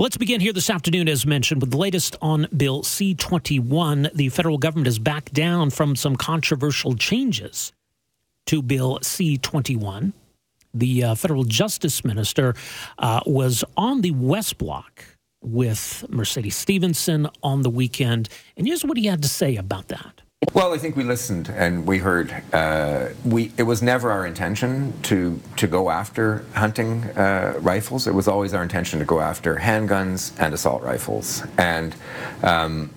Let's begin here this afternoon, as mentioned, with the latest on Bill C 21. The federal government has backed down from some controversial changes to Bill C 21. The uh, federal justice minister uh, was on the West Block with Mercedes Stephenson on the weekend. And here's what he had to say about that. Well, I think we listened and we heard. Uh, we it was never our intention to to go after hunting uh, rifles. It was always our intention to go after handguns and assault rifles. And um,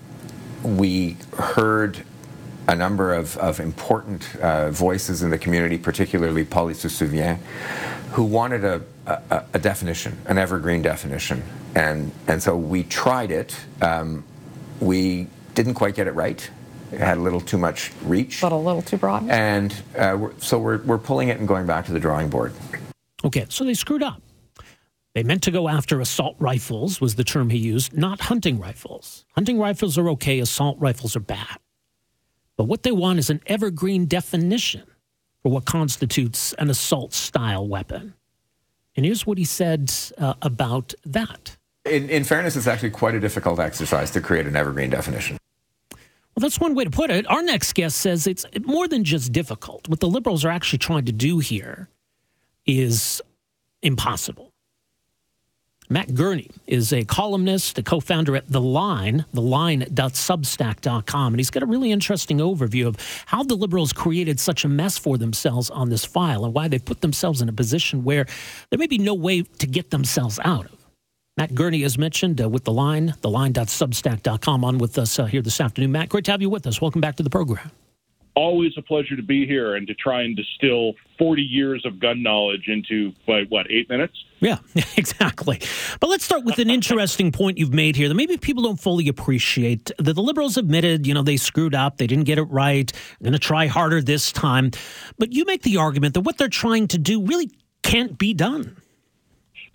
we heard a number of, of important uh, voices in the community, particularly PolySeSouvient, who wanted a, a, a, definition, an evergreen definition. And, and so we tried it. Um, we didn't quite get it right. It had a little too much reach. But a little too broad. And uh, we're, so we're, we're pulling it and going back to the drawing board. Okay, so they screwed up. They meant to go after assault rifles, was the term he used, not hunting rifles. Hunting rifles are okay, assault rifles are bad. But what they want is an evergreen definition for what constitutes an assault style weapon. And here's what he said uh, about that. In, in fairness, it's actually quite a difficult exercise to create an evergreen definition. Well, that's one way to put it. Our next guest says it's more than just difficult. What the liberals are actually trying to do here is impossible. Matt Gurney is a columnist, a co founder at The Line, theline.substack.com, and he's got a really interesting overview of how the liberals created such a mess for themselves on this file and why they put themselves in a position where there may be no way to get themselves out of. Matt Gurney, as mentioned, uh, with The Line, theline.substack.com, on with us uh, here this afternoon. Matt, great to have you with us. Welcome back to the program. Always a pleasure to be here and to try and distill 40 years of gun knowledge into what, what eight minutes? Yeah exactly. But let's start with an interesting point you've made here that maybe people don't fully appreciate. That the liberals admitted you know they screwed up they didn't get it right going to try harder this time. But you make the argument that what they're trying to do really can't be done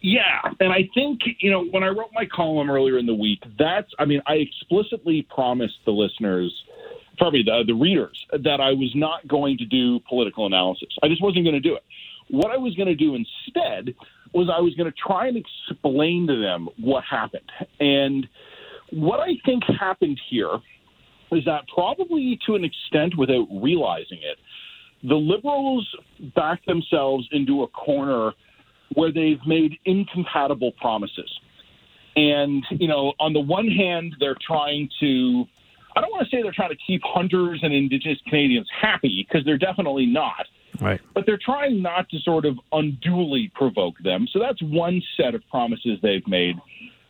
yeah, and I think you know when I wrote my column earlier in the week, that's I mean I explicitly promised the listeners probably the, the readers that I was not going to do political analysis. I just wasn't going to do it. What I was going to do instead was I was going to try and explain to them what happened. And what I think happened here is that probably to an extent without realizing it, the liberals backed themselves into a corner where they've made incompatible promises. And, you know, on the one hand, they're trying to I don't want to say they're trying to keep hunters and Indigenous Canadians happy because they're definitely not. Right. But they're trying not to sort of unduly provoke them. So that's one set of promises they've made.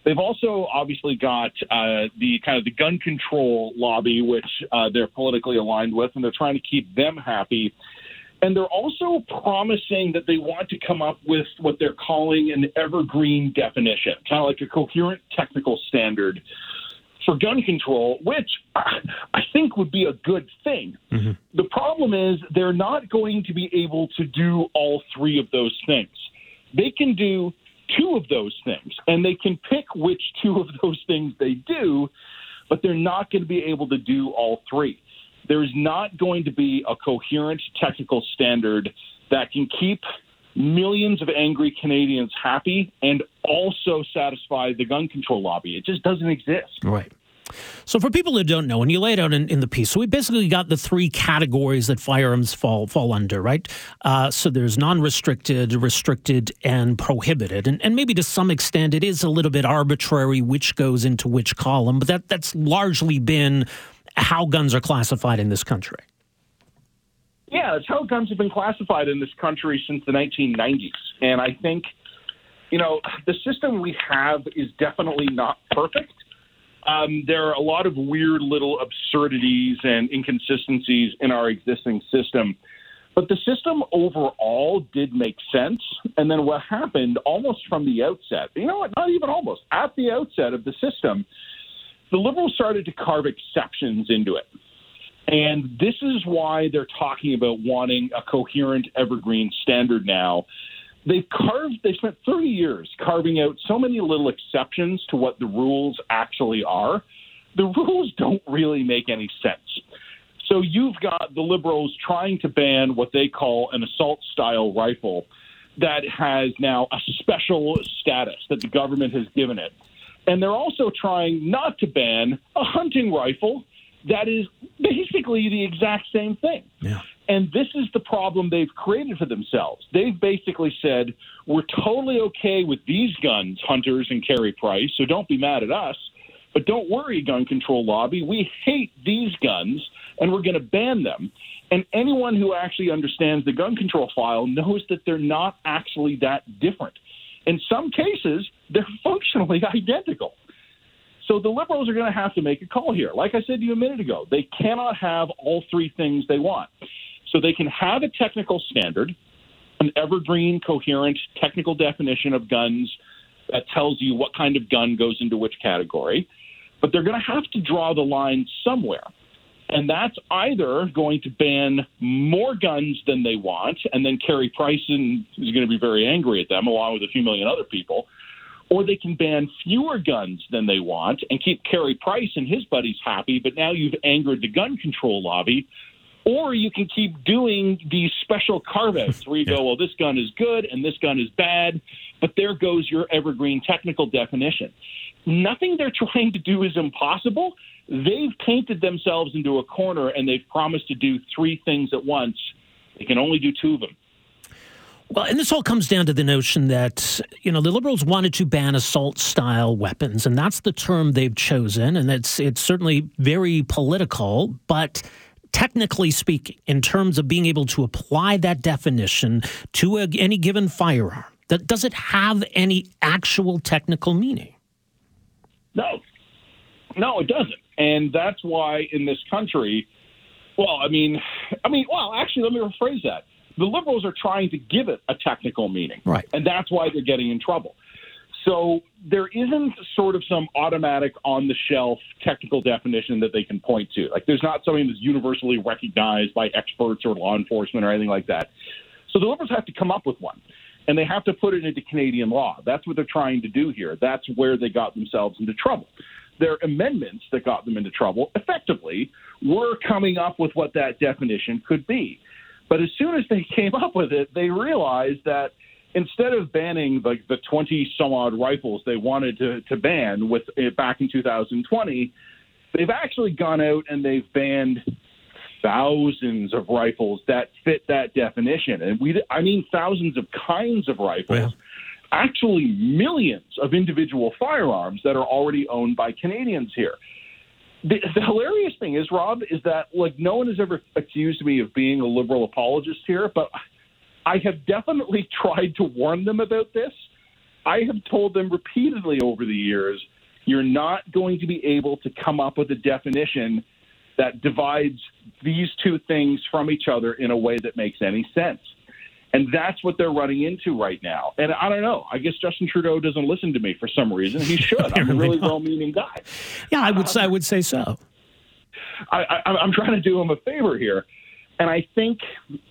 They've also obviously got uh, the kind of the gun control lobby, which uh, they're politically aligned with, and they're trying to keep them happy. And they're also promising that they want to come up with what they're calling an evergreen definition, kind of like a coherent technical standard for gun control, which I think would be a good thing. Mm-hmm. The problem is they're not going to be able to do all three of those things. They can do two of those things, and they can pick which two of those things they do, but they're not going to be able to do all three. There's not going to be a coherent technical standard that can keep millions of angry Canadians happy and also satisfy the gun control lobby. It just doesn't exist. Right. So, for people who don't know, and you lay it out in, in the piece, so we basically got the three categories that firearms fall fall under, right? Uh, so there's non-restricted, restricted, and prohibited, and, and maybe to some extent it is a little bit arbitrary which goes into which column, but that that's largely been how guns are classified in this country. Yeah, that's how guns have been classified in this country since the 1990s. And I think, you know, the system we have is definitely not perfect. Um, there are a lot of weird little absurdities and inconsistencies in our existing system. But the system overall did make sense. And then what happened almost from the outset, you know what, not even almost, at the outset of the system, the liberals started to carve exceptions into it. And this is why they're talking about wanting a coherent evergreen standard now. They've carved, they spent 30 years carving out so many little exceptions to what the rules actually are. The rules don't really make any sense. So you've got the liberals trying to ban what they call an assault style rifle that has now a special status that the government has given it. And they're also trying not to ban a hunting rifle that is basically the exact same thing. Yeah. And this is the problem they've created for themselves. They've basically said, we're totally okay with these guns, hunters and Carey Price, so don't be mad at us. But don't worry, gun control lobby. We hate these guns, and we're going to ban them. And anyone who actually understands the gun control file knows that they're not actually that different. In some cases, they're functionally identical. So the liberals are going to have to make a call here. Like I said to you a minute ago, they cannot have all three things they want. So they can have a technical standard, an evergreen, coherent technical definition of guns that tells you what kind of gun goes into which category, but they're going to have to draw the line somewhere. And that's either going to ban more guns than they want, and then Carey Price is going to be very angry at them, along with a few million other people, or they can ban fewer guns than they want and keep Carey Price and his buddies happy, but now you've angered the gun control lobby. Or you can keep doing these special carve outs where you go, well, this gun is good and this gun is bad, but there goes your evergreen technical definition. Nothing they're trying to do is impossible. They've painted themselves into a corner and they've promised to do three things at once. They can only do two of them. Well, and this all comes down to the notion that, you know, the liberals wanted to ban assault style weapons, and that's the term they've chosen, and it's it's certainly very political, but technically speaking, in terms of being able to apply that definition to a, any given firearm, that does it have any actual technical meaning? No. No, it doesn't. And that's why in this country, well, I mean, I mean, well, actually, let me rephrase that the liberals are trying to give it a technical meaning. Right. And that's why they're getting in trouble. So there isn't sort of some automatic on the shelf technical definition that they can point to. Like there's not something that's universally recognized by experts or law enforcement or anything like that. So the liberals have to come up with one. And they have to put it into Canadian law. That's what they're trying to do here. That's where they got themselves into trouble. Their amendments that got them into trouble effectively were coming up with what that definition could be. But as soon as they came up with it, they realized that instead of banning like the 20 some odd rifles they wanted to, to ban with it back in 2020, they've actually gone out and they've banned thousands of rifles that fit that definition. And we, I mean, thousands of kinds of rifles. Actually, millions of individual firearms that are already owned by Canadians here. The, the, hilarious thing is, Rob, is that like no one has ever accused me of being a liberal apologist here, but I have definitely tried to warn them about this. I have told them repeatedly over the years, you're not going to be able to come up with a definition that divides these two things from each other in a way that makes any sense. And that's what they're running into right now. And I don't know. I guess Justin Trudeau doesn't listen to me for some reason. He should. I'm a really well-meaning guy. Yeah, I would. say, I would say so. I, I, I'm trying to do him a favor here, and I think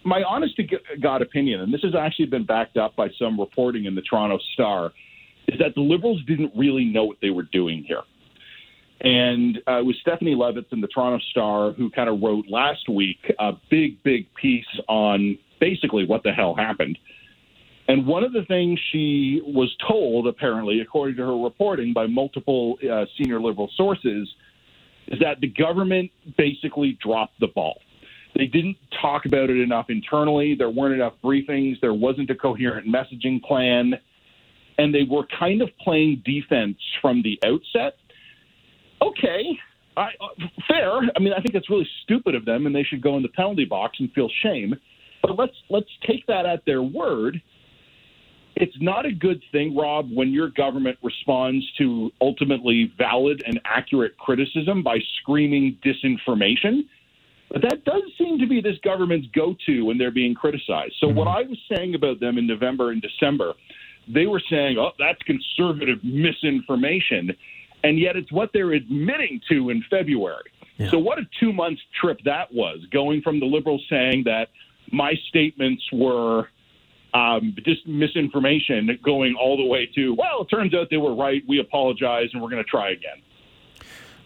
my honest to God opinion, and this has actually been backed up by some reporting in the Toronto Star, is that the Liberals didn't really know what they were doing here. And uh, it was Stephanie Levitz in the Toronto Star who kind of wrote last week a big, big piece on basically what the hell happened. And one of the things she was told, apparently, according to her reporting by multiple uh, senior liberal sources, is that the government basically dropped the ball. They didn't talk about it enough internally. There weren't enough briefings. There wasn't a coherent messaging plan. And they were kind of playing defense from the outset. Okay, I, uh, fair. I mean, I think it's really stupid of them, and they should go in the penalty box and feel shame. But let's let's take that at their word. It's not a good thing, Rob, when your government responds to ultimately valid and accurate criticism by screaming disinformation. But that does seem to be this government's go to when they're being criticized. So, mm-hmm. what I was saying about them in November and December, they were saying, oh, that's conservative misinformation. And yet it's what they're admitting to in February. Yeah. So, what a two month trip that was, going from the Liberals saying that my statements were um, just misinformation going all the way to, well, it turns out they were right. We apologize and we're going to try again.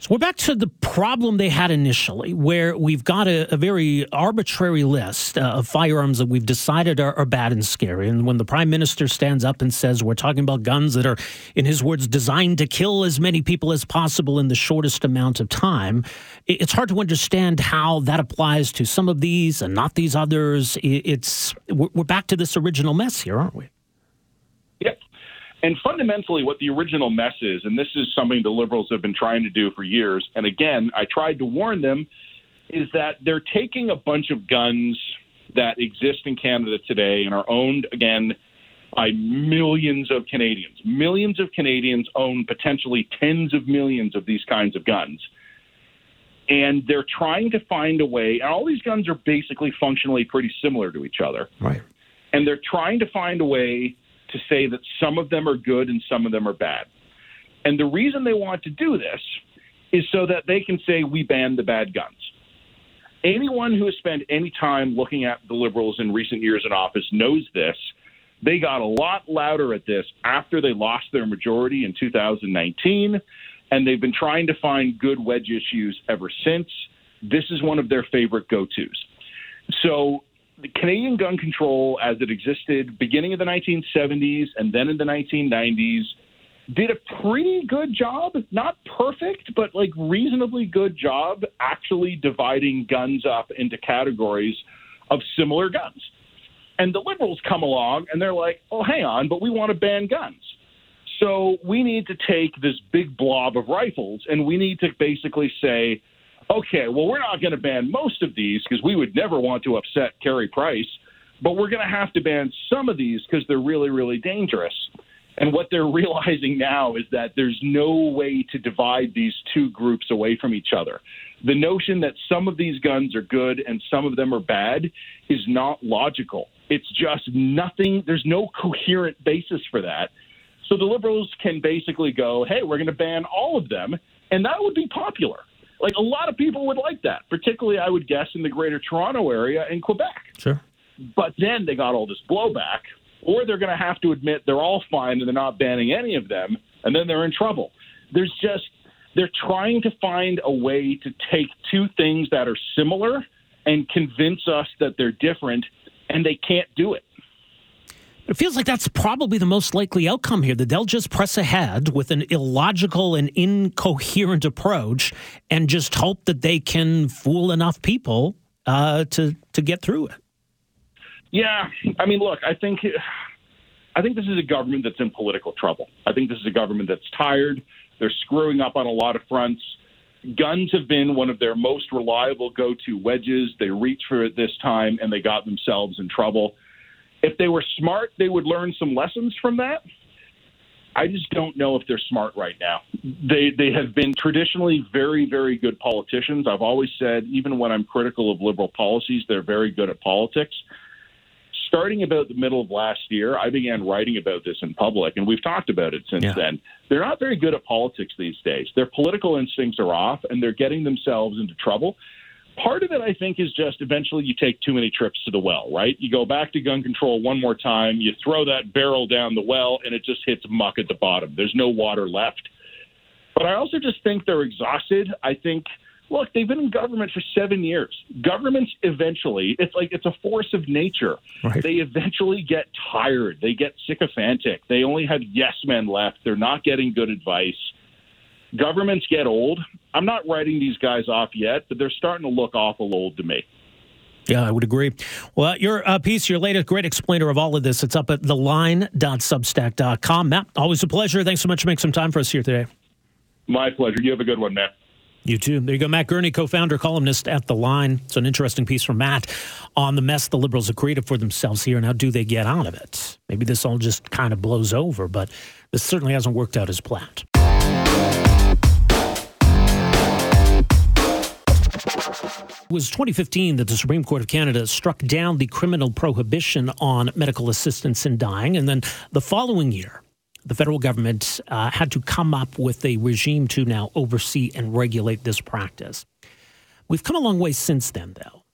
So we're back to the problem they had initially, where we've got a, a very arbitrary list uh, of firearms that we've decided are, are, bad and scary. And when the prime minister stands up and says, We're talking about guns that are, in his words, designed to kill as many people as possible in the shortest amount of time, it's hard to understand how that applies to some of these and not these others. It's we're back to this original mess here, aren't we? Yep. And fundamentally, what the original mess is, and this is something the liberals have been trying to do for years, and again, I tried to warn them, is that they're taking a bunch of guns that exist in Canada today and are owned, again, by millions of Canadians. Millions of Canadians own potentially tens of millions of these kinds of guns. And they're trying to find a way, and all these guns are basically functionally pretty similar to each other. Right. And they're trying to find a way to say that some of them are good and some of them are bad. And the reason they want to do this is so that they can say, we banned the bad guns. Anyone who has spent any time looking at the Liberals in recent years in office knows this. They got a lot louder at this after they lost their majority in 2019, and they've been trying to find good wedge issues ever since. This is one of their favorite go tos. So the Canadian gun control as it existed beginning of the 1970s and then in the 1990s did a pretty good job, not perfect, but like reasonably good job actually dividing guns up into categories of similar guns. And the liberals come along and they're like, "Oh, hang on, but we want to ban guns." So we need to take this big blob of rifles and we need to basically say, okay, well, we're not going to ban most of these because we would never want to upset Carey Price, but we're going to have to ban some of these because they're really, really dangerous. And what they're realizing now is that there's no way to divide these two groups away from each other. The notion that some of these guns are good and some of them are bad is not logical. It's just nothing, there's no coherent basis for that. So the liberals can basically go, hey, we're going to ban all of them, and that would be popular. Like a lot of people would like that, particularly I would guess in the Greater Toronto area and Quebec. Sure. But then they got all this blowback, or they're going to have to admit they're all fine and they're not banning any of them, and then they're in trouble. There's just they're trying to find a way to take two things that are similar and convince us that they're different, and they can't do it. It feels like that's probably the most likely outcome here that they'll just press ahead with an illogical and incoherent approach and just hope that they can fool enough people uh, to to get through it. Yeah, I mean, look, I think I think this is a government that's in political trouble. I think this is a government that's tired. They're screwing up on a lot of fronts. Guns have been one of their most reliable go-to wedges. They reached for it this time, and they got themselves in trouble. If they were smart, they would learn some lessons from that. I just don't know if they're smart right now. They they have been traditionally very very good politicians. I've always said even when I'm critical of liberal policies, they're very good at politics. Starting about the middle of last year, I began writing about this in public, and we've talked about it since yeah. then. They're not very good at politics these days. Their political instincts are off, and they're getting themselves into trouble. Part of it, I think, is just eventually you take too many trips to the well, right? You go back to gun control one more time, you throw that barrel down the well, and it just hits muck at the bottom. There's no water left. But I also just think they're exhausted. I think, look, they've been in government for seven years. Governments eventually, it's like it's a force of nature. Right. They eventually get tired. They get sycophantic. They only have yes men left. They're not getting good advice governments get old. I'm not writing these guys off yet, but they're starting to look awful old to me. Yeah, I would agree. Well, your uh, piece, your latest great explainer of all of this, it's up at theline.substack.com. Matt, always a pleasure. Thanks so much for making some time for us here today. My pleasure. You have a good one, Matt. You too. There you go. Matt Gurney, co founder, columnist at The Line. It's an interesting piece from Matt on the mess the liberals have created for themselves here and how do they get out of it. Maybe this all just kind of blows over, but this certainly hasn't worked out as planned. It was 2015 that the Supreme Court of Canada struck down the criminal prohibition on medical assistance in dying. And then the following year, the federal government uh, had to come up with a regime to now oversee and regulate this practice. We've come a long way since then, though.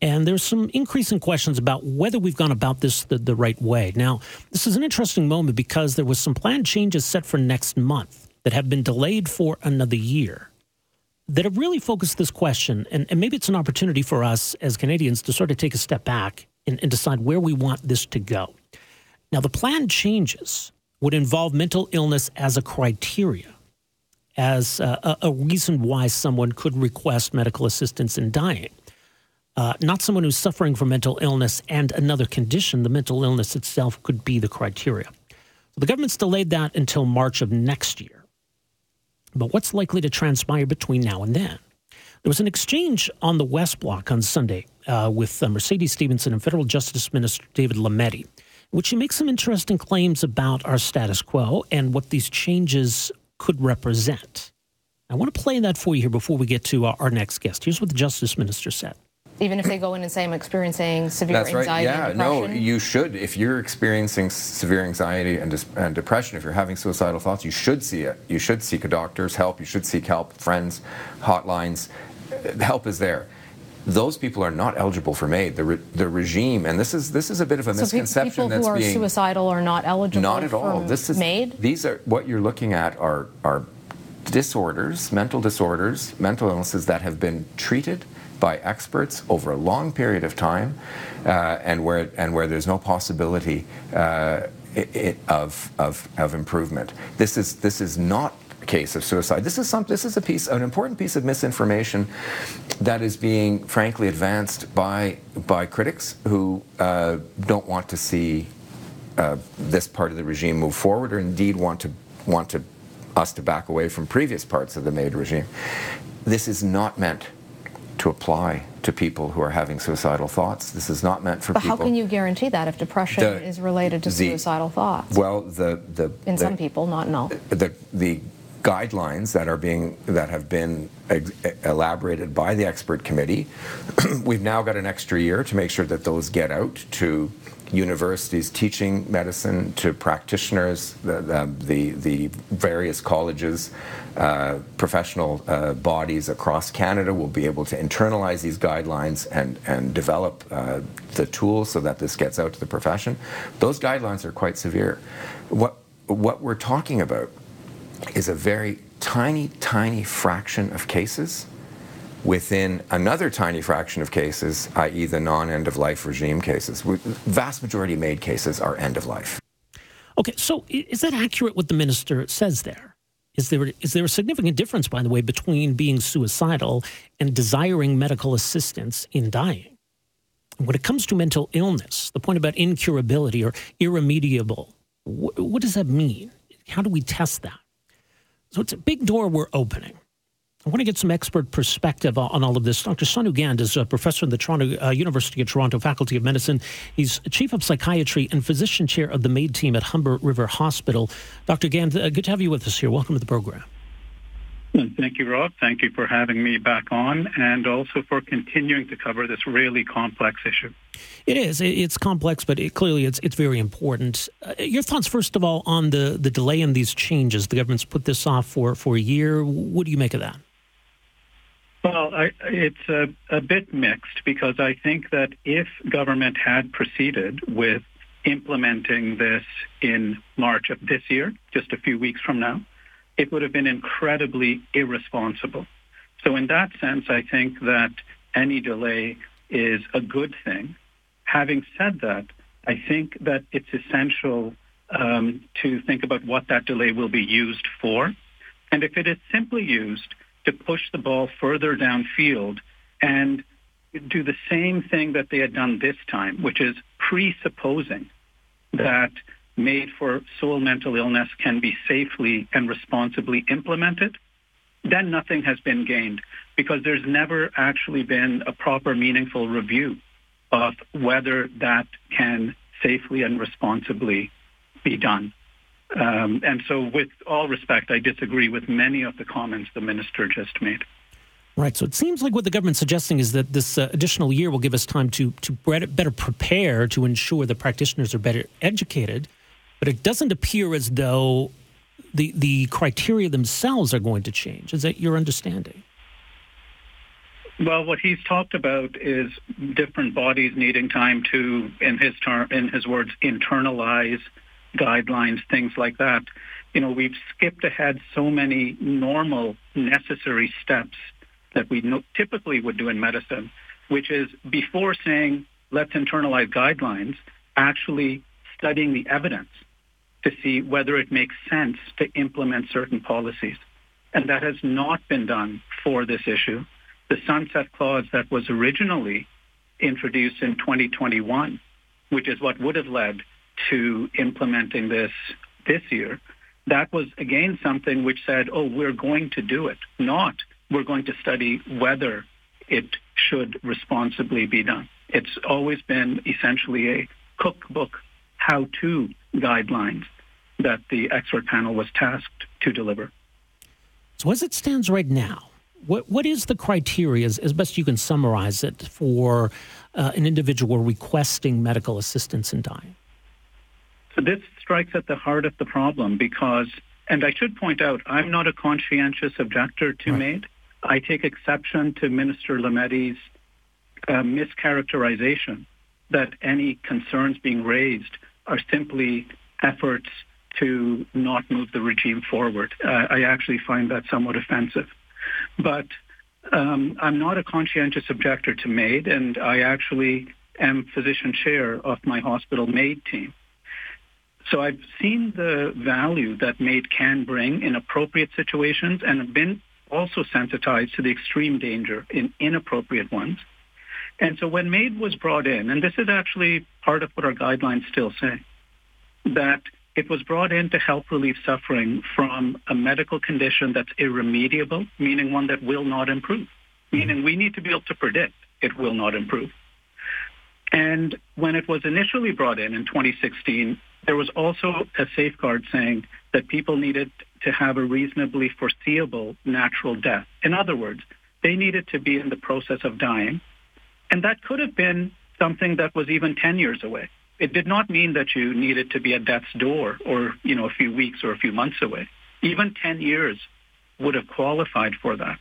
And there's some increasing questions about whether we've gone about this the, the right way. Now, this is an interesting moment because there was some planned changes set for next month that have been delayed for another year. That have really focused this question, and, and maybe it's an opportunity for us as Canadians to sort of take a step back and, and decide where we want this to go. Now, the plan changes would involve mental illness as a criteria, as a, a reason why someone could request medical assistance in dying. Uh, not someone who's suffering from mental illness and another condition. The mental illness itself could be the criteria. The government's delayed that until March of next year. But what's likely to transpire between now and then? There was an exchange on the West Block on Sunday uh, with uh, Mercedes Stephenson and Federal Justice Minister David Lametti, which he makes some interesting claims about our status quo and what these changes could represent. I want to play that for you here before we get to our next guest. Here's what the Justice Minister said even if they go in and say I'm experiencing severe That's anxiety right. Yeah, no, you should. If you're experiencing severe anxiety and, and, depression, if you're having suicidal thoughts, you should see it. You should seek a doctor's help. You should seek help, friends, hotlines. Uh, help is there. Those people are not eligible for MAID. The, re, the regime, and this is this is a bit of a so misconception. people who are being, suicidal are not eligible. Not at all. This is MAID. These are what you're looking at are are disorders, mental disorders, mental illnesses that have been treated by experts over a long period of time, uh, and where and where there's no possibility uh, it, it, of, of of improvement. This is this is not a case of suicide. This is some. This is a piece, an important piece of misinformation that is being, frankly, advanced by by critics who uh, don't want to see uh, this part of the regime move forward, or indeed want to want to us to back away from previous parts of the MAID regime. This is not meant to apply to people who are having suicidal thoughts. This is not meant for but people. how can you guarantee that if depression the, is related to the, suicidal thoughts? Well, the the in the, some people, not in all. The the guidelines that are being that have been elaborated by the expert committee. we've now got an extra year to make sure that those get out to universities teaching medicine to practitioners, the, the, the various colleges, uh, professional uh, bodies across Canada will be able to internalize these guidelines and, and develop uh, the tools so that this gets out to the profession. Those guidelines are quite severe. What, what we're talking about is a very tiny, tiny fraction of cases within another tiny fraction of cases, i.e., the non end of life regime cases. Vast majority of MAID cases are end of life. Okay, so is that accurate what the minister says there? Is there, is there a significant difference, by the way, between being suicidal and desiring medical assistance in dying? When it comes to mental illness, the point about incurability or irremediable, wh- what does that mean? How do we test that? So it's a big door we're opening. I want to get some expert perspective on all of this. Dr. Sonu Gaind is a professor in the Toronto uh, University of Toronto Faculty of Medicine. He's chief of psychiatry and physician chair of the MAID team at Humber River Hospital. Dr. Gaind, uh, good to have you with us here. Welcome to the program. Thank you, Rob. Thank you for having me back on and also for continuing to cover this really complex issue. It is. It's complex, but it, clearly it's, it's very important. Uh, your thoughts, first of all, on the, the delay in these changes. The government's put this off for, for a year. What do you make of that? Well, I, it's a, a bit mixed because I think that if government had proceeded with implementing this in March of this year, just a few weeks from now, it would have been incredibly irresponsible. So in that sense, I think that any delay is a good thing. Having said that, I think that it's essential um, to think about what that delay will be used for. And if it is simply used to push the ball further downfield and do the same thing that they had done this time, which is presupposing that MAID for sole mental illness can be safely and responsibly implemented, then nothing has been gained because there's never actually been a proper meaningful review of whether that can safely and responsibly be done. Um, and so, with all respect, I disagree with many of the comments the minister just made. Right. So it seems like what the government's suggesting is that this uh, additional year will give us time to to better prepare to ensure the practitioners are better educated. But it doesn't appear as though the the criteria themselves are going to change. Is that your understanding? Well, what he's talked about is different bodies needing time to, in his term, in his words, internalize guidelines, things like that. You know, we've skipped ahead so many normal, necessary steps that we typically would do in medicine, which is before saying, let's internalize guidelines, actually studying the evidence to see whether it makes sense to implement certain policies. And that has not been done for this issue. The sunset clause that was originally introduced in 2021, which is what would have led to implementing this this year, that was again something which said, oh, we're going to do it, not we're going to study whether it should responsibly be done. It's always been essentially a cookbook how-to guidelines that the expert panel was tasked to deliver. So as it stands right now, what, what is the criteria, as, best you can summarize it, for uh, an individual requesting medical assistance in dying? This strikes at the heart of the problem because, and I should point out, I'm not a conscientious objector to right. MAID. I take exception to Minister Lametti's uh, mischaracterization that any concerns being raised are simply efforts to not move the regime forward. Uh, I actually find that somewhat offensive. But um, I'm not a conscientious objector to MAID, and I actually am physician chair of my hospital MAID team. So I've seen the value that MAID can bring in appropriate situations and have been also sensitized to the extreme danger in inappropriate ones. And so when MAID was brought in, and this is actually part of what our guidelines still say, that it was brought in to help relieve suffering from a medical condition that's irremediable, meaning one that will not improve, meaning we need to be able to predict it will not improve. And when it was initially brought in in 2016, there was also a safeguard saying that people needed to have a reasonably foreseeable natural death. In other words, they needed to be in the process of dying. And that could have been something that was even 10 years away. It did not mean that you needed to be at death's door or, you know, a few weeks or a few months away. Even 10 years would have qualified for that.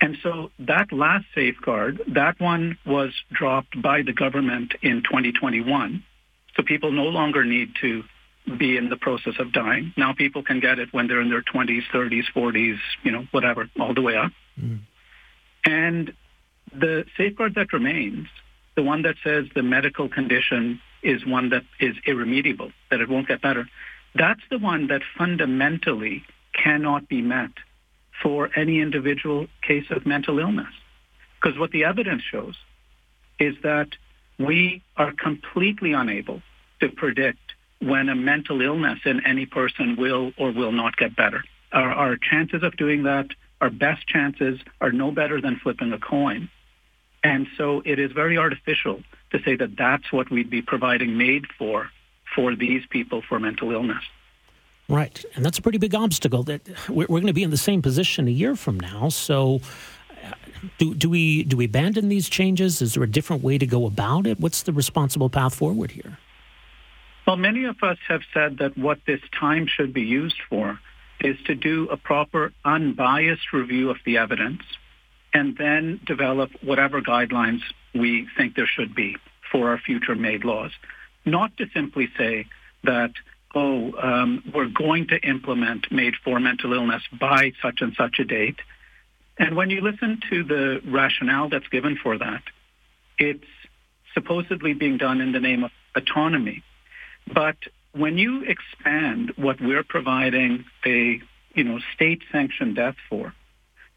And so that last safeguard, that one was dropped by the government in 2021. So people no longer need to be in the process of dying. Now people can get it when they're in their 20s, 30s, 40s, you know, whatever, all the way up. Mm. And the safeguard that remains, the one that says the medical condition is one that is irremediable, that it won't get better, that's the one that fundamentally cannot be met for any individual case of mental illness. Because what the evidence shows is that we are completely unable to predict when a mental illness in any person will or will not get better. Our, our chances of doing that, our best chances are no better than flipping a coin. And so it is very artificial to say that that's what we'd be providing MAID for, for these people for mental illness. Right. And that's a pretty big obstacle that we're, we're going to be in the same position a year from now. So do, do we do we abandon these changes? Is there a different way to go about it? What's the responsible path forward here? Well, many of us have said that what this time should be used for is to do a proper unbiased review of the evidence and then develop whatever guidelines we think there should be for our future MAID laws. Not to simply say that, oh, um, we're going to implement MAID for mental illness by such and such a date and when you listen to the rationale that's given for that, it's supposedly being done in the name of autonomy. But when you expand what we're providing a you know state sanctioned death for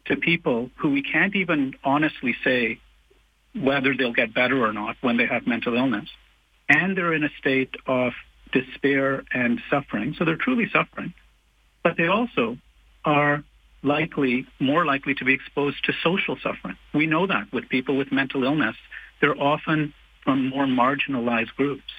to people who we can't even honestly say whether they'll get better or not when they have mental illness, and they're in a state of despair and suffering, so they're truly suffering, but they also are likely, more likely to be exposed to social suffering. We know that with people with mental illness. They're often from more marginalized groups.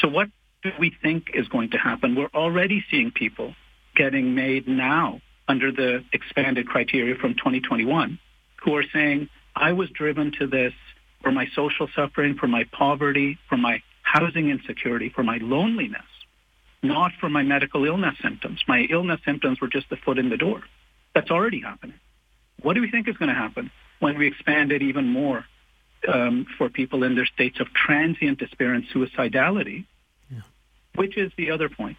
So what do we think is going to happen? We're already seeing people getting MAID now under the expanded criteria from 2021 who are saying, I was driven to this for my social suffering, for my poverty, for my housing insecurity, for my loneliness not for my medical illness symptoms. My illness symptoms were just the foot in the door. That's already happening. What do we think is going to happen when we expand it even more um, for people in their states of transient despair and suicidality? Yeah. Which is the other point.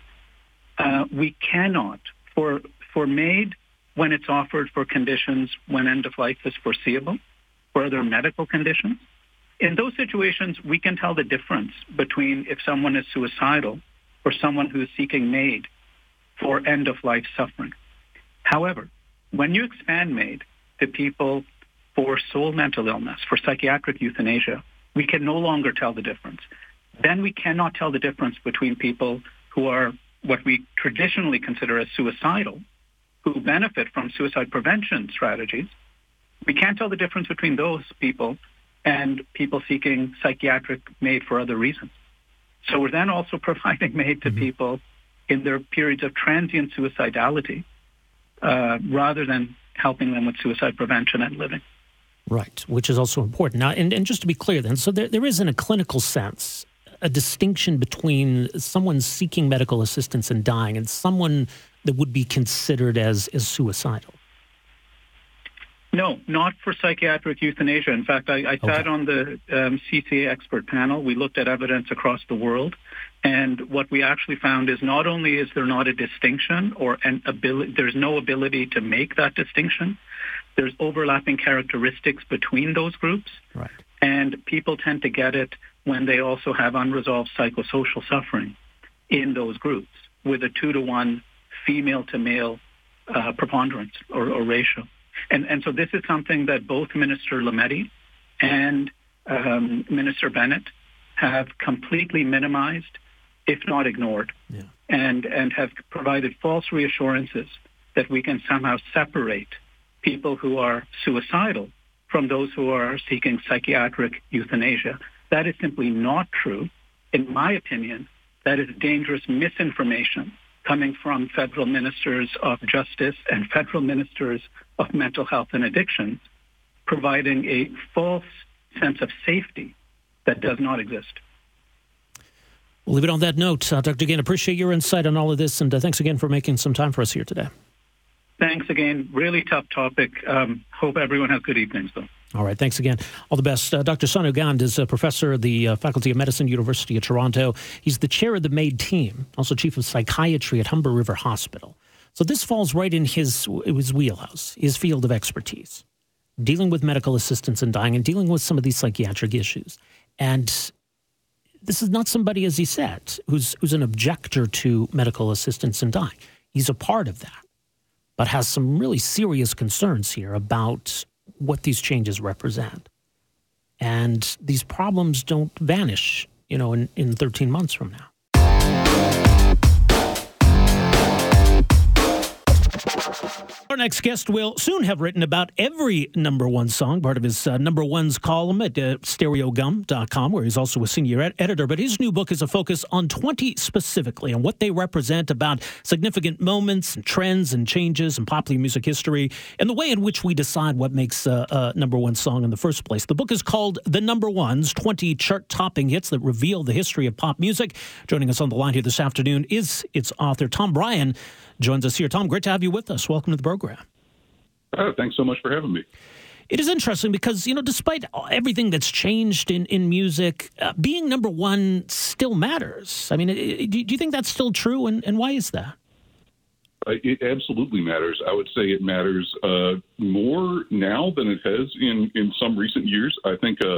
Uh, we cannot, for, for MAID when it's offered for conditions when end of life is foreseeable, for other medical conditions. In those situations, we can tell the difference between if someone is suicidal or someone who is seeking MAID for end of life suffering. However, when you expand MAID to people for sole mental illness, for psychiatric euthanasia, we can no longer tell the difference. Then we cannot tell the difference between people who are what we traditionally consider as suicidal, who benefit from suicide prevention strategies. We can't tell the difference between those people and people seeking psychiatric MAID for other reasons. So we're then also providing MAID to mm-hmm. people in their periods of transient suicidality uh, rather than helping them with suicide prevention and living. Right, which is also important. Now, and, and just to be clear then, so there, there is in a clinical sense a distinction between someone seeking medical assistance and dying and someone that would be considered as, as suicidal. No, not for psychiatric euthanasia. In fact, I, I sat on the um, CCA expert panel. We looked at evidence across the world. And what we actually found is not only is there not a distinction or an ability, there's no ability to make that distinction, there's overlapping characteristics between those groups. Right. And people tend to get it when they also have unresolved psychosocial suffering in those groups with a two to one female to male uh, preponderance or, or ratio. And, and so this is something that both Minister Lametti and um, Minister Bennett have completely minimized, if not ignored, yeah. and, and have provided false reassurances that we can somehow separate people who are suicidal from those who are seeking psychiatric euthanasia. That is simply not true. In my opinion, that is dangerous misinformation coming from federal ministers of justice and federal ministers of mental health and addictions, providing a false sense of safety that does not exist. We'll leave it on that note. Uh, Dr. Gaind, appreciate your insight on all of this, and uh, thanks again for making some time for us here today. Thanks again. Really tough topic. Um, hope everyone has good evenings, though. All right. Thanks again. All the best. Uh, Dr. Sonu Gaind is a professor of the uh, Faculty of Medicine, University of Toronto. He's the chair of the MAID team, also chief of psychiatry at Humber River Hospital. So this falls right in his, his wheelhouse, his field of expertise, dealing with medical assistance and dying and dealing with some of these psychiatric issues. And this is not somebody, as he said, who's, who's an objector to medical assistance and dying. He's a part of that, but has some really serious concerns here about what these changes represent. And these problems don't vanish, you know, in, in 13 months from now. Next guest will soon have written about every number one song, part of his uh, number ones column at uh, stereogum.com, where he's also a senior ed- editor. But his new book is a focus on 20 specifically, and what they represent about significant moments and trends and changes in popular music history, and the way in which we decide what makes a, a number one song in the first place. The book is called The Number Ones 20 Chart Topping Hits That Reveal the History of Pop Music. Joining us on the line here this afternoon is its author, Tom Breihan joins us here. Tom, great to have you with us. Welcome to the program. Oh, thanks so much for having me. It is interesting because, you know, despite everything that's changed in, in music, uh, being number one still matters. I mean, it, do you think that's still true, and, and why is that? Uh, it absolutely matters. I would say it matters uh, more now than it has in, in some recent years. I think uh,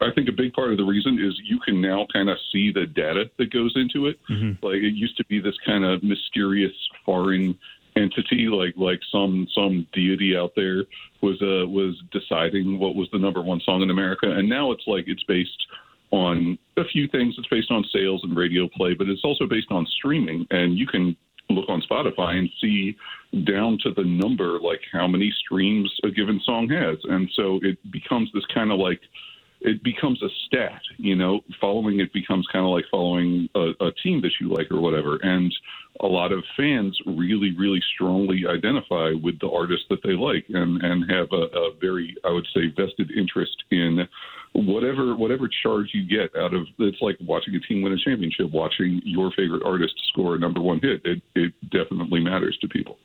I think a big part of the reason is you can now kind of see the data that goes into it. Mm-hmm. Like it used to be this kind of mysterious foreign entity, like like some some deity out there was uh, was deciding what was the number one song in America, and now it's like it's based on a few things. It's based on sales and radio play, but it's also based on streaming, and you can look on Spotify and see down to the number like how many streams a given song has, and so it becomes this kind of like it becomes a stat. You know, following it becomes kind of like following a, a team that you like or whatever. And a lot of fans really, really strongly identify with the artist that they like and and have a, a very, I would say, vested interest in whatever whatever charge you get out of it's like watching a team win a championship watching your favorite artist score a number one hit it it definitely matters to people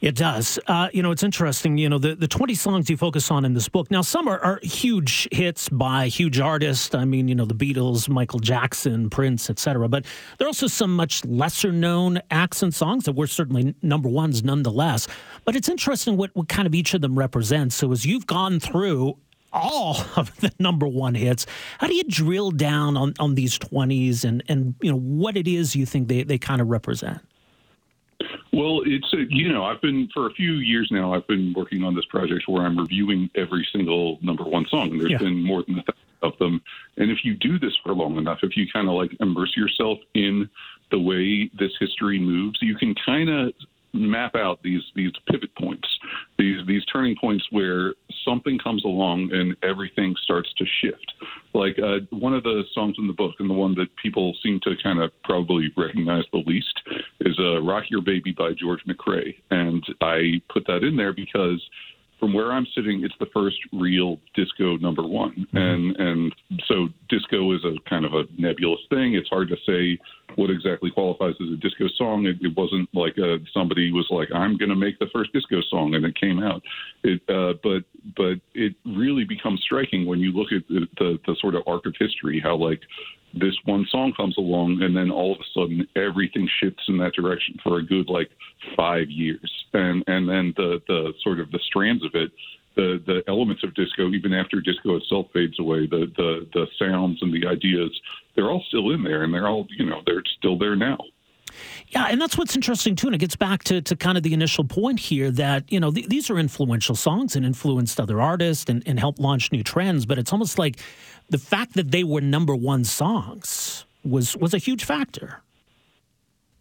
It does. Uh, you know, it's interesting. You know, the, the 20 songs you focus on in this book. Now, some are, are huge hits by huge artists. I mean, you know, the Beatles, Michael Jackson, Prince, etc. But there are also some much lesser known accent songs that were certainly number ones nonetheless. But it's interesting what, what kind of each of them represents. So as you've gone through all of the number one hits. How do you drill down on, on these 20s and, and you know what it is you think they, they kind of represent? Well, it's a, you know I've been for a few years now. I've been working on this project where I'm reviewing every single number one song, and there's yeah. been more than a thousand of them. And if you do this for long enough, if you kind of like immerse yourself in the way this history moves, you can kind of map out these these pivot points, these these turning points where something comes along and everything starts to shift. Like uh, one of the songs in the book, and the one that people seem to kind of probably recognize the least, is uh, "Rock Your Baby" by George McCrae, and I put that in there because from where I'm sitting, it's the first real disco number one, mm-hmm. and and so disco is a kind of a nebulous thing. It's hard to say what exactly qualifies as a disco song. It, it wasn't like uh, somebody was like, "I'm going to make the first disco song," and it came out. It, uh, but but it really becomes striking when you look at the, the the sort of arc of history, how like this one song comes along and then all of a sudden everything shifts in that direction for a good like five years. And and then the the sort of the strands of it the the elements of disco even after disco itself fades away the the the sounds and the ideas they're all still in there and they're all you know they're still there now yeah, and that's what's interesting too, and it gets back to, to kind of the initial point here that you know th- these are influential songs and influenced other artists and, and helped launch new trends. But it's almost like the fact that they were number one songs was was a huge factor.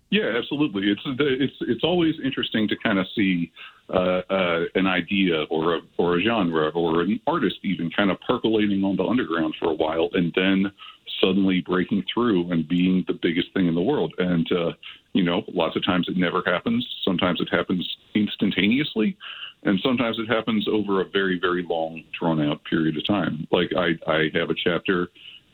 Yeah, absolutely. It's it's it's always interesting to kind of see uh, uh, an idea or a or a genre or an artist even kind of percolating on the underground for a while and then suddenly breaking through and being the biggest thing in the world. And uh, you know, lots of times it never happens. Sometimes it happens instantaneously, and sometimes it happens over a very very long drawn out period of time. Like I I have a chapter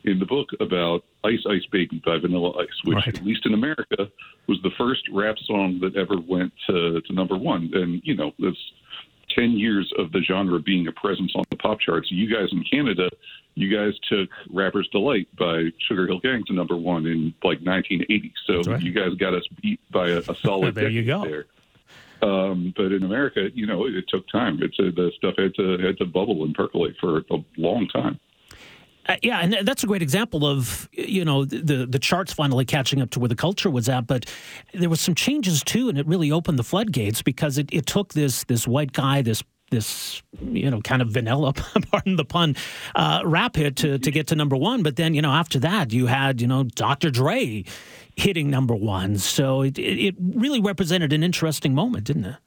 in the book about Ice Ice Baby by Vanilla Ice, which, right. at least in America, was the first rap song that ever went to, to number one. And, you know, that's 10 years of the genre being a presence on the pop charts. You guys in Canada, you guys took Rapper's Delight by Sugarhill Gang to number one in like 1980. So right. you guys got us beat by a, a solid there you go. there. Um, but in America, you know, it, it took time. It's uh, the stuff had to had to bubble and percolate for a long time. Uh, yeah, and that's a great example of you know the the charts finally catching up to where the culture was at. But there was some changes too, and it really opened the floodgates because it, it took this this white guy, this this you know kind of vanilla, pardon the pun, uh, rap hit to to get to number one. But then you know after that you had you know Dr. Dre hitting number one. So it it really represented an interesting moment, didn't it?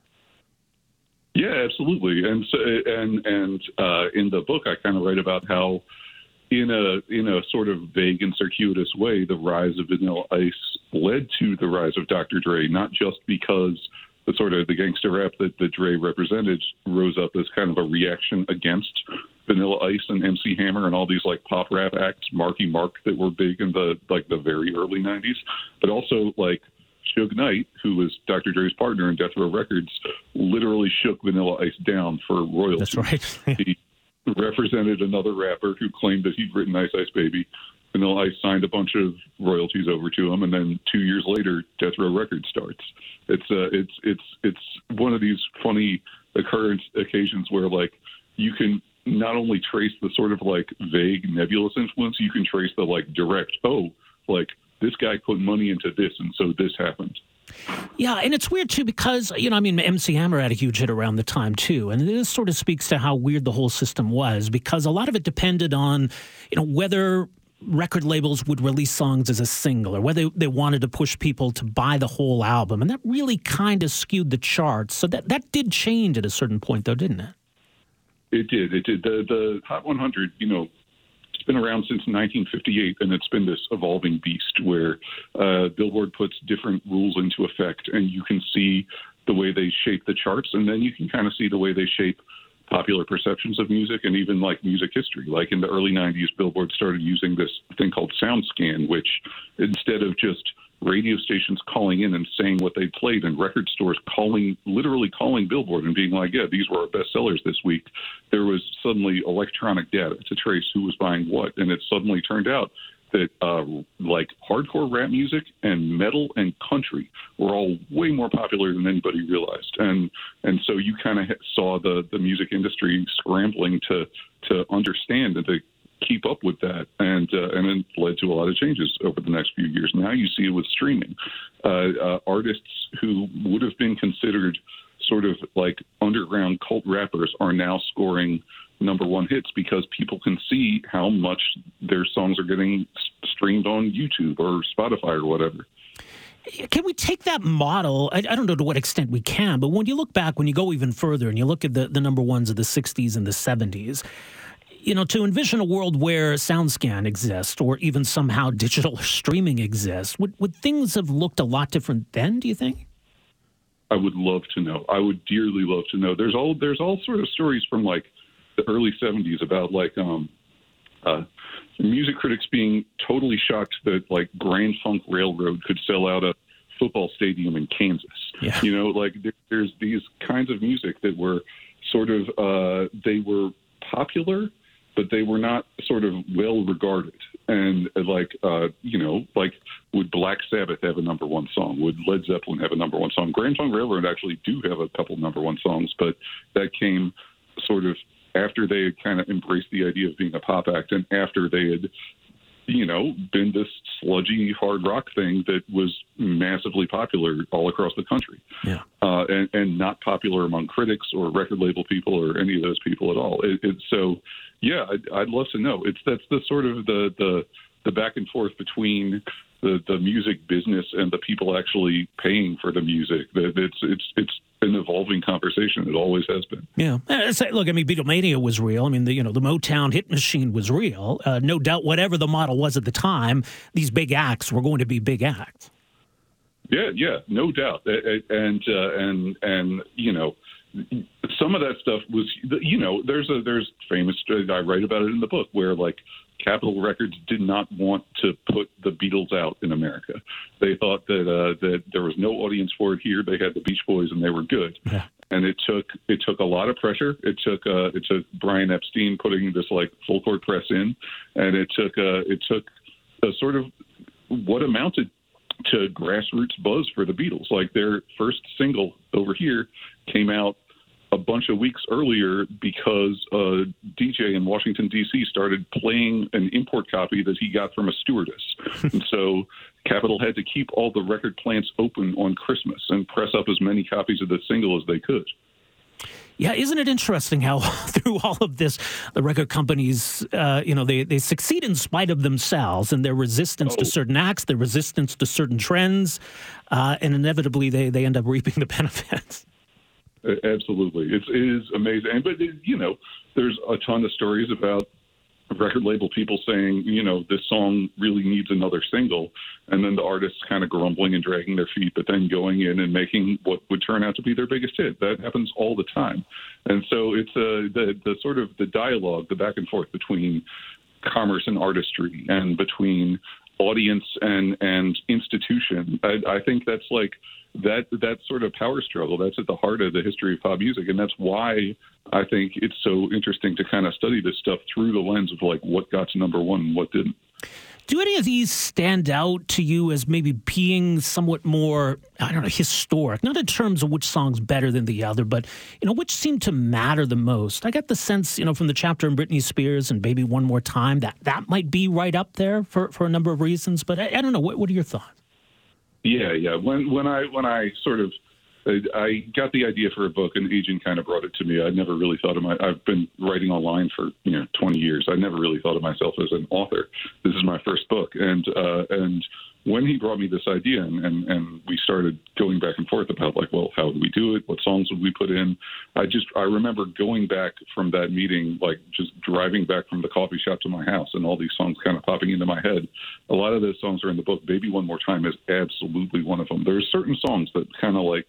Yeah, absolutely. And so, and and uh, in the book, I kind of write about how in a in a sort of vague and circuitous way, the rise of Vanilla Ice led to the rise of Dr. Dre, not just because the sort of the gangster rap that, that Dre represented rose up as kind of a reaction against Vanilla Ice and MC Hammer and all these like pop rap acts, Marky Mark that were big in the like the very early '90s, but also like Suge Knight, who was Dr. Dre's partner in Death Row Records, literally shook Vanilla Ice down for royalties. That's right. he, represented another rapper who claimed that he'd written Ice Ice Baby. Vanilla Ice signed a bunch of royalties over to him, and then two years later, Death Row Records starts. It's uh, it's it's it's one of these funny occurrence occasions where like you can not only trace the sort of like vague nebulous influence, you can trace the like direct oh like this guy put money into this, and so this happened. Yeah, and it's weird too because you know I mean MC Hammer had a huge hit around the time too, and this sort of speaks to how weird the whole system was because a lot of it depended on you know whether record labels would release songs as a single or whether they wanted to push people to buy the whole album, and that really kind of skewed the charts. So that that did change at a certain point, though, didn't it? It did. It did. The the Hot 100, you know, been around since 1958, and it's been this evolving beast where uh, Billboard puts different rules into effect, and you can see the way they shape the charts, and then you can kind of see the way they shape popular perceptions of music and even like music history. Like in the early 90s, Billboard started using this thing called SoundScan, which instead of just radio stations calling in and saying what they played, and record stores calling, literally calling Billboard and being like, "Yeah, these were our best sellers this week." There was suddenly electronic data to trace who was buying what, and it suddenly turned out that uh, like hardcore rap music and metal and country were all way more popular than anybody realized, and and so you kind of saw the the music industry scrambling to to understand and to keep up with that, and uh, and it led to a lot of changes over the next few years. Now you see it with streaming, uh, uh, artists who would have been considered sort of like underground cult rappers are now scoring number one hits because people can see how much their songs are getting streamed on YouTube or Spotify or whatever. Can we take that model? I, I, don't know to what extent we can, but when you look back, when you go even further and you look at the, the number ones of the 60s and the 70s, you know, to envision a world where SoundScan exists or even somehow digital streaming exists, would, would things have looked a lot different then, do you think? I would love to know. I would dearly love to know. There's all there's all sort of stories from like the early 70s about like um, uh, music critics being totally shocked that like Grand Funk Railroad could sell out a football stadium in Kansas. Yeah. You know, like there, there's these kinds of music that were sort of uh, they were popular, but they were not sort of well regarded. And uh, like, uh, you know, like would Black Sabbath have a number one song? Would Led Zeppelin have a number one song? Grand Funk Railroad actually do have a couple number one songs, but that came sort of after they had kind of embraced the idea of being a pop act and after they had you know, been this sludgy hard rock thing that was massively popular all across the country. Yeah. Uh, and, and not popular among critics or record label people or any of those people at all. It, it, so, yeah, I'd, I'd love to know. It's that's the sort of the the the back and forth between the the music business and the people actually paying for the music. That it's it's it's an evolving conversation. It always has been. Yeah. Uh, look, I mean, Beatlemania was real. I mean, the, you know, the Motown hit machine was real. Uh, no doubt, whatever the model was at the time, these big acts were going to be big acts. Yeah, yeah, no doubt. And uh, and and you know, some of that stuff was you know, there's a there's famous I write about it in the book where like Capitol Records did not want to put the Beatles out in America. They thought that uh, that there was no audience for it here. They had the Beach Boys and they were good. Yeah. And it took it took a lot of pressure. It took uh, it took Brian Epstein putting this like full court press in, and it took uh, it took a sort of what amounted to grassroots buzz for the Beatles. Like their first single over here came out a bunch of weeks earlier because a DJ in Washington D.C. started playing an import copy that he got from a stewardess, and so Capitol had to keep all the record plants open on Christmas and press up as many copies of the single as they could. Yeah, isn't it interesting how through all of this, the record companies, uh, you know, they, they succeed in spite of themselves and their resistance oh. to certain acts, their resistance to certain trends, uh, and inevitably they, they end up reaping the benefits. Absolutely, it's it is amazing. But you know, there's a ton of stories about record label people saying, you know, this song really needs another single, and then the artists kind of grumbling and dragging their feet, but then going in and making what would turn out to be their biggest hit. That happens all the time, and so it's a the the sort of the dialogue, the back and forth between commerce and artistry, and between audience and and institution. I, I think that's like that that sort of power struggle that's at the heart of the history of pop music and that's why i think it's so interesting to kind of study this stuff through the lens of like what got to number one and what didn't do any of these stand out to you as maybe being somewhat more i don't know historic? Not in terms of which song's better than the other but you know which seemed to matter the most? I got the sense you know from the chapter in britney spears and baby one more time that that might be right up there for, for a number of reasons but i, I don't know. What, what are your thoughts? Yeah, yeah. When when I when I sort of I got the idea for a book, and agent kind of brought it to me. I never really thought of my. I've been writing online for you know 20 years. I never really thought of myself as an author. This is my first book, and uh, and when he brought me this idea and, and, and we started going back and forth about like, well, how would we do it? What songs would we put in? I just I remember going back from that meeting, like just driving back from the coffee shop to my house and all these songs kind of popping into my head. A lot of those songs are in the book. Baby One More Time is absolutely one of them. There's certain songs that kind of like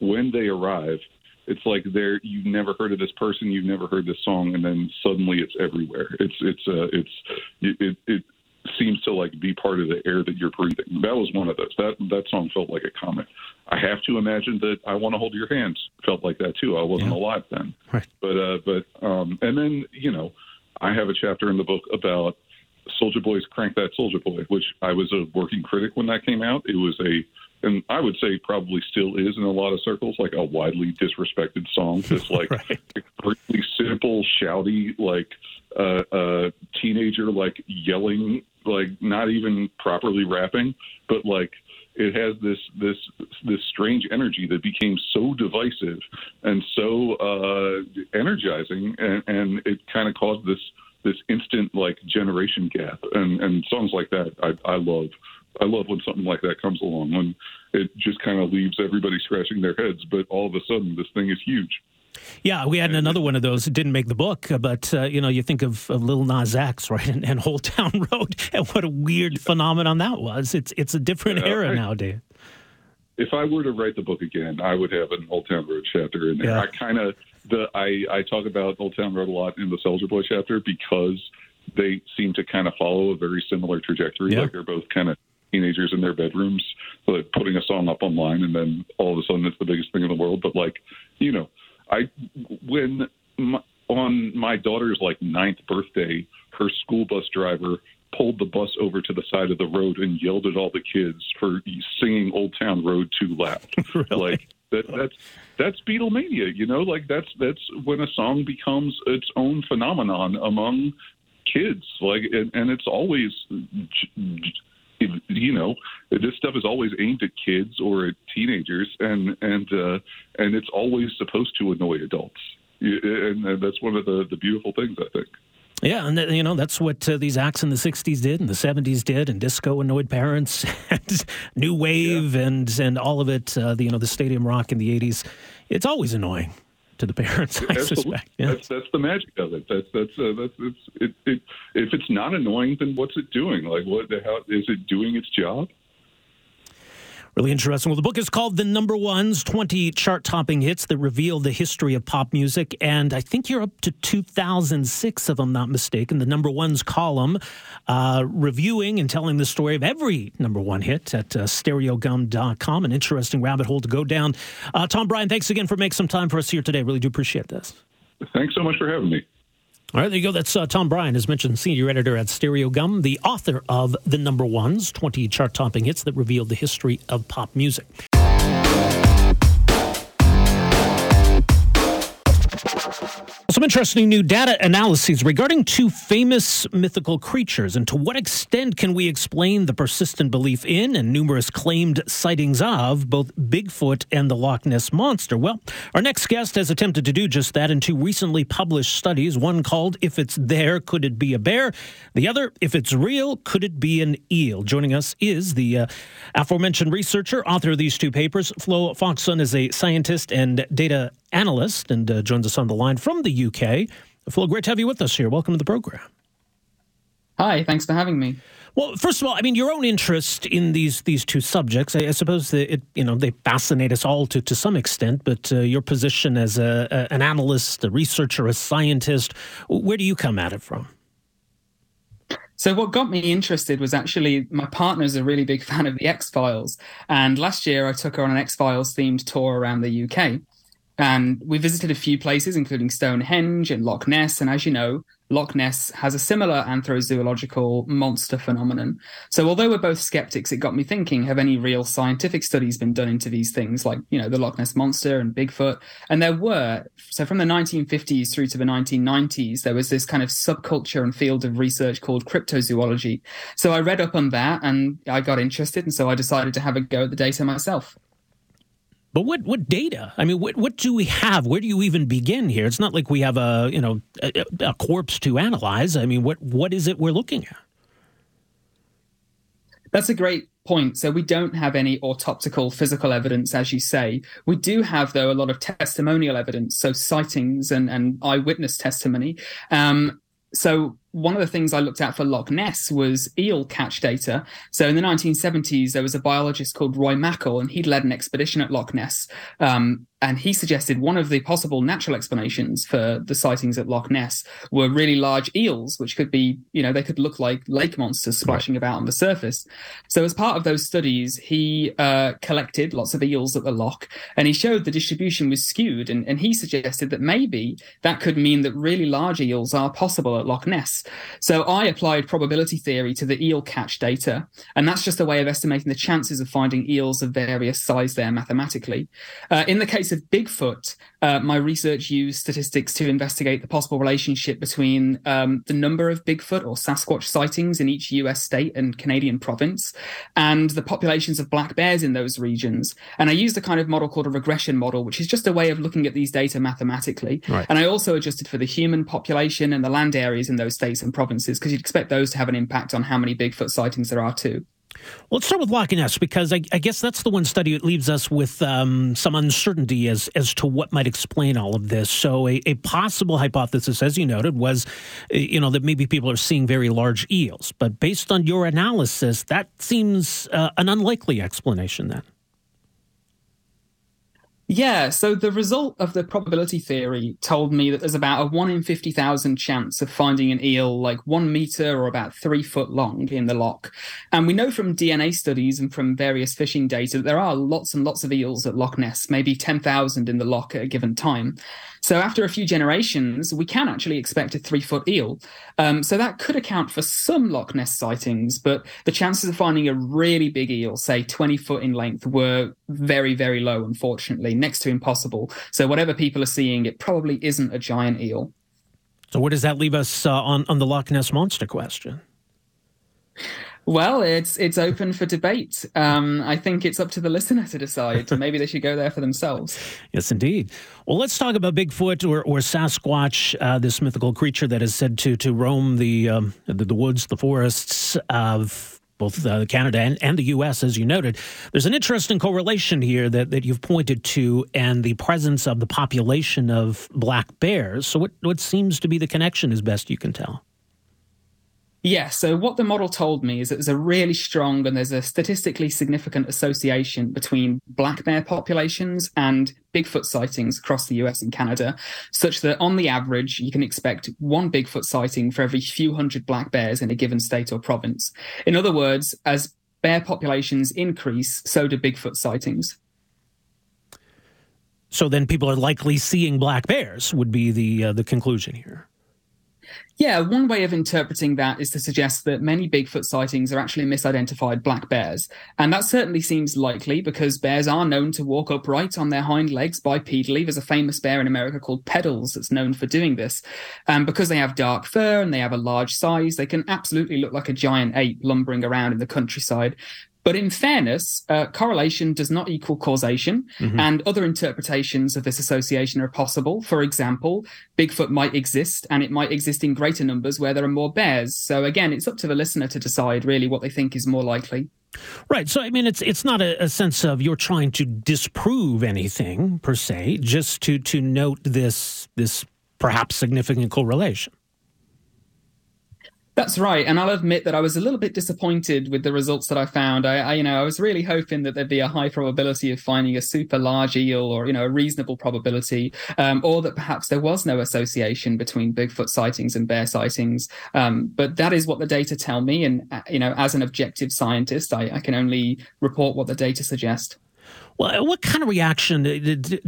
when they arrive, it's like there you've never heard of this person, you've never heard this song, and then suddenly it's everywhere. It's it's uh, it's it, it seems to like be part of the air that you're breathing. That was one of those. That that song felt like a comment. I have to imagine that I want to hold your hands felt like that too. I wasn't yeah. alive then, right. but uh, but um, and then you know, I have a chapter in the book about Soulja Boy's "Crank That Soulja Boy," which I was a working critic when that came out. It was a and I would say probably still is in a lot of circles, like a widely disrespected song. This like right. really simple, shouty, like uh, uh, teenager like yelling, like not even properly rapping, but like it has this this this strange energy that became so divisive and so uh, energizing, and, and it kind of caused this this instant like generation gap. And and songs like that, I, I love. I love when something like that comes along when it just kind of leaves everybody scratching their heads, but all of a sudden this thing is huge. Yeah, we had another one of those. It didn't make the book, but uh, you know, you think of, of Lil Nas X, right, and, and Old Town Road, and what a weird phenomenon that was. It's it's a different era I, nowadays. If I were to write the book again, I would have an Old Town Road chapter in there. Yeah. I kind of the I I talk about Old Town Road a lot in the Soulja Boy chapter because they seem to kind of follow a very similar trajectory. Yeah. Like they're both kind of teenagers in their bedrooms, like putting a song up online, and then all of a sudden it's the biggest thing in the world. But like, you know, I when my, on my daughter's like ninth birthday, her school bus driver pulled the bus over to the side of the road and yelled at all the kids for singing Old Town Road too loud. really? Like that that's that's Beatlemania, you know, like that's that's when a song becomes its own phenomenon among kids. Like and, and it's always you know, this stuff is always aimed at kids or at teenagers, and and uh, and it's always supposed to annoy adults, and that's one of the the beautiful things I think. Yeah, and you know that's what uh, these acts in the '60s did, and the '70s did, and disco annoyed parents, and new wave, yeah. and and all of it. Uh, the, you know, the stadium rock in the '80s. It's always annoying to the parents. I Absolutely. suspect. Yeah. That's that's the magic of it. That's that's uh, that's it's, it, it. If it's not annoying, then what's it doing? Like, what? the How is it doing its job? Really interesting. Well, the book is called The Number Ones 20 Chart Topping Hits That Reveal the History of Pop Music. And I think you're up to 2006, if I'm not mistaken, the Number Ones column, uh, reviewing and telling the story of every number one hit at uh, stereogum.com. An interesting rabbit hole to go down. Uh, Tom Breihan, thanks again for making some time for us here today. Really do appreciate this. Thanks so much for having me. All right, there you go. That's uh, Tom Breihan, as mentioned, senior editor at Stereogum, the author of The Number Ones, 20 chart topping hits that revealed the history of pop music. Some interesting new data analyses regarding two famous mythical creatures, and to what extent can we explain the persistent belief in and numerous claimed sightings of both Bigfoot and the Loch Ness Monster? Well, our next guest has attempted to do just that in two recently published studies. One called If It's There, Could It Be a Bear? The other, If It's Real, Could It Be an Eel? Joining us is the uh, aforementioned researcher, author of these two papers. Flo Foxon is a scientist and data analyst and uh, joins us on the line from the UK. Flo, great to have you with us here. Welcome to the program. Hi, thanks for having me. Well, first of all, I mean, your own interest in these these two subjects, I, I suppose that it you know they fascinate us all to to some extent. But uh, your position as a, a, an analyst, a researcher, a scientist, where do you come at it from? So what got me interested was actually my partner's a really big fan of the X Files, and last year I took her on an X Files themed tour around the UK. And we visited a few places, including Stonehenge and Loch Ness. And as you know, Loch Ness has a similar anthrozoological monster phenomenon. So although we're both skeptics, it got me thinking, have any real scientific studies been done into these things like, you know, the Loch Ness monster and Bigfoot? And there were. So from the 1950s through to the 1990s, there was this kind of subculture and field of research called cryptozoology. So I read up on that and I got interested. And so I decided to have a go at the data myself. But what what data? I mean, what what do we have? Where do you even begin here? It's not like we have a you know a, a corpse to analyze. I mean, what what is it we're looking at? That's a great point. So we don't have any autopsical physical evidence, as you say. We do have, though, a lot of testimonial evidence, so sightings and, and eyewitness testimony. Um, so one of the things I looked at for Loch Ness was eel catch data. So in the 1970s, there was a biologist called Roy Mackal, and he'd led an expedition at Loch Ness. Um, and he suggested one of the possible natural explanations for the sightings at Loch Ness were really large eels, which could be, you know, they could look like lake monsters splashing about on the surface. So, as part of those studies, he uh, collected lots of eels at the loch and he showed the distribution was skewed. And, and he suggested that maybe that could mean that really large eels are possible at Loch Ness. So, I applied probability theory to the eel catch data. And that's just a way of estimating the chances of finding eels of various size there mathematically. Uh, in the case of Bigfoot, uh, my research used statistics to investigate the possible relationship between um, the number of Bigfoot or Sasquatch sightings in each US state and Canadian province and the populations of black bears in those regions. And I used a kind of model called a regression model, which is just a way of looking at these data mathematically. Right. And I also adjusted for the human population and the land areas in those states and provinces because you'd expect those to have an impact on how many Bigfoot sightings there are too. Well, let's start with Loch Ness because I, I, guess that's the one study that leaves us with um, some uncertainty as as to what might explain all of this. So, a, a, possible hypothesis, as you noted, was you know that maybe people are seeing very large eels. But based on your analysis, that seems uh, an unlikely explanation. Then. Yeah, so the result of the probability theory told me that there's about a 1 in 50,000 chance of finding an eel like one meter or about three foot long in the loch. And we know from DNA studies and from various fishing data that there are lots and lots of eels at Loch Ness, maybe 10,000 in the loch at a given time. So after a few generations, we can actually expect a three foot eel. Um, so that could account for some Loch Ness sightings, but the chances of finding a really big eel, say 20 foot in length, were very, very low, unfortunately, next to impossible. So whatever people are seeing, it probably isn't a giant eel. So where does that leave us uh, on, on the Loch Ness monster question? Well, it's it's open for debate. Um, I think it's up to the listener to decide. Maybe they should go there for themselves. Yes, indeed. Well, let's talk about Bigfoot or, or Sasquatch, uh, this mythical creature that is said to to roam the um, the, the, woods, the forests of both uh, Canada and, and the U.S., as you noted. There's an interesting correlation here that, that you've pointed to, and the presence of the population of black bears. So, what what seems to be the connection, as best you can tell? Yeah, so what the model told me is that there's a really strong and there's a statistically significant association between black bear populations and Bigfoot sightings across the US and Canada, such that on the average, you can expect one Bigfoot sighting for every few hundred black bears in a given state or province. In other words, as bear populations increase, so do Bigfoot sightings. So then people are likely seeing black bears, would be the uh, the conclusion here. Yeah, one way of interpreting that is to suggest that many Bigfoot sightings are actually misidentified black bears. And that certainly seems likely because bears are known to walk upright on their hind legs bipedally. There's a famous bear in America called Pedals that's known for doing this. And because they have dark fur and they have a large size, they can absolutely look like a giant ape lumbering around in the countryside. But in fairness, uh, correlation does not equal causation, mm-hmm. and other interpretations of this association are possible. For example, Bigfoot might exist, and it might exist in greater numbers where there are more bears. So again, it's up to the listener to decide really what they think is more likely. Right. So I mean, it's it's not a, a, sense of you're trying to disprove anything per se, just to to note this this perhaps significant correlation. That's right, and I'll admit that I was a little bit disappointed with the results that I found. I, I, you know, I was really hoping that there'd be a high probability of finding a super large eel, or you know, a reasonable probability, um, or that perhaps there was no association between Bigfoot sightings and bear sightings. Um, but that is what the data tell me, and uh, you know, as an objective scientist, I, I can only report what the data suggest. Well, what kind of reaction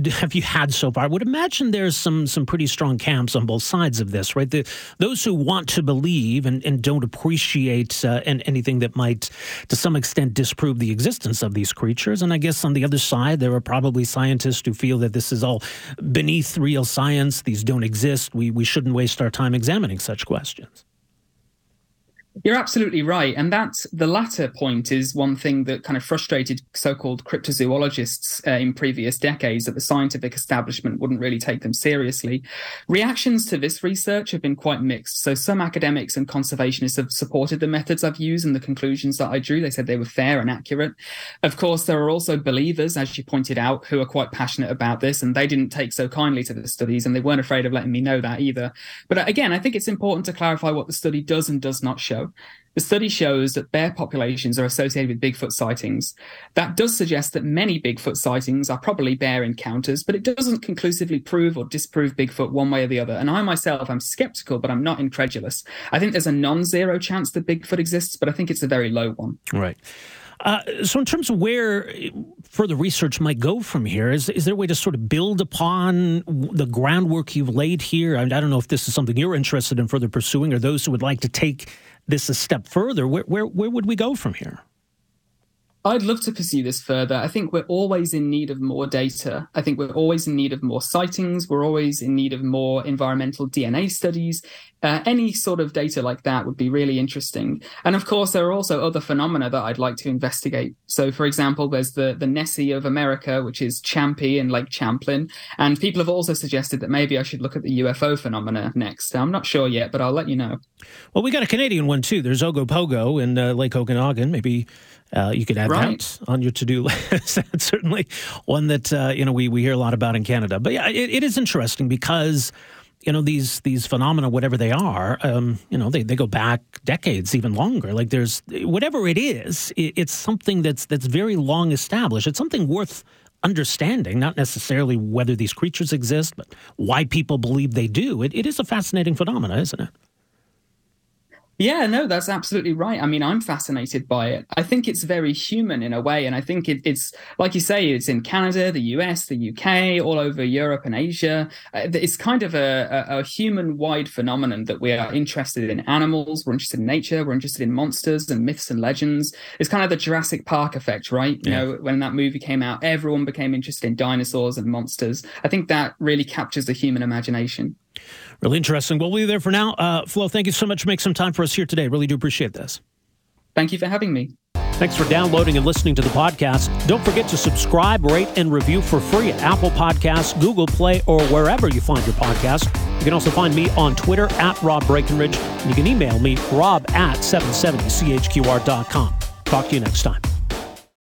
have you had so far? I would imagine there's some some pretty strong camps on both sides of this, right? The, those who want to believe and, and don't appreciate uh, and anything that might, to some extent, disprove the existence of these creatures, and I guess on the other side, there are probably scientists who feel that this is all beneath real science. These don't exist. We we shouldn't waste our time examining such questions. You're absolutely right. And that the latter point is one thing that kind of frustrated so called cryptozoologists uh, in previous decades that the scientific establishment wouldn't really take them seriously. Reactions to this research have been quite mixed. So some academics and conservationists have supported the methods I've used and the conclusions that I drew. They said they were fair and accurate. Of course, there are also believers, as you pointed out, who are quite passionate about this, and they didn't take so kindly to the studies and they weren't afraid of letting me know that either. But uh, again, I think it's important to clarify what the study does and does not show. The study shows that bear populations are associated with Bigfoot sightings. That does suggest that many Bigfoot sightings are probably bear encounters, but it doesn't conclusively prove or disprove Bigfoot one way or the other. And I myself, I'm skeptical, but I'm not incredulous. I think there's a non zero chance that Bigfoot exists, but I think it's a very low one. Right. Uh, so, in terms of where further research might go from here, is, is there a way to sort of build upon the groundwork you've laid here? I, mean, I don't know if this is something you're interested in further pursuing, or those who would like to take this a step further. Where, where, where would we go from here? I'd love to pursue this further. I think we're always in need of more data. I think we're always in need of more sightings. We're always in need of more environmental DNA studies. Uh, any sort of data like that would be really interesting. And of course, there are also other phenomena that I'd like to investigate. So, for example, there's the, the Nessie of America, which is Champy and Lake Champlain. And people have also suggested that maybe I should look at the UFO phenomena next. I'm not sure yet, but I'll let you know. Well, we got a Canadian one too. There's Ogopogo in uh, Lake Okanagan. Maybe uh, you could add right. that on your to-do list. That's certainly one that uh, you know we, we hear a lot about in Canada. But yeah, it, it is interesting because you know these these phenomena, whatever they are, um, you know they, they go back decades, even longer. Like there's whatever it is, it, it's something that's that's very long established. It's something worth understanding, not necessarily whether these creatures exist, but why people believe they do. It, it is a fascinating phenomena, isn't it? Yeah, no, that's absolutely right. I mean, I'm fascinated by it. I think it's very human in a way. And I think it, it's, like you say, it's in Canada, the US, the UK, all over Europe and Asia. Uh, it's kind of a, a, a human wide phenomenon that we are interested in animals, we're interested in nature, we're interested in monsters and myths and legends. It's kind of the Jurassic Park effect, right? You yeah. know, when that movie came out, everyone became interested in dinosaurs and monsters. I think that really captures the human imagination. Really interesting. Well, We'll leave there for now. Uh, Flo, thank you so much for making some time for us here today. Really do appreciate this. Thank you for having me. Thanks for downloading and listening to the podcast. Don't forget to subscribe, rate, and review for free at Apple Podcasts, Google Play, or wherever you find your podcast. You can also find me on Twitter at Rob Breckenridge, and you can email me, rob at 770chqr.com. Talk to you next time.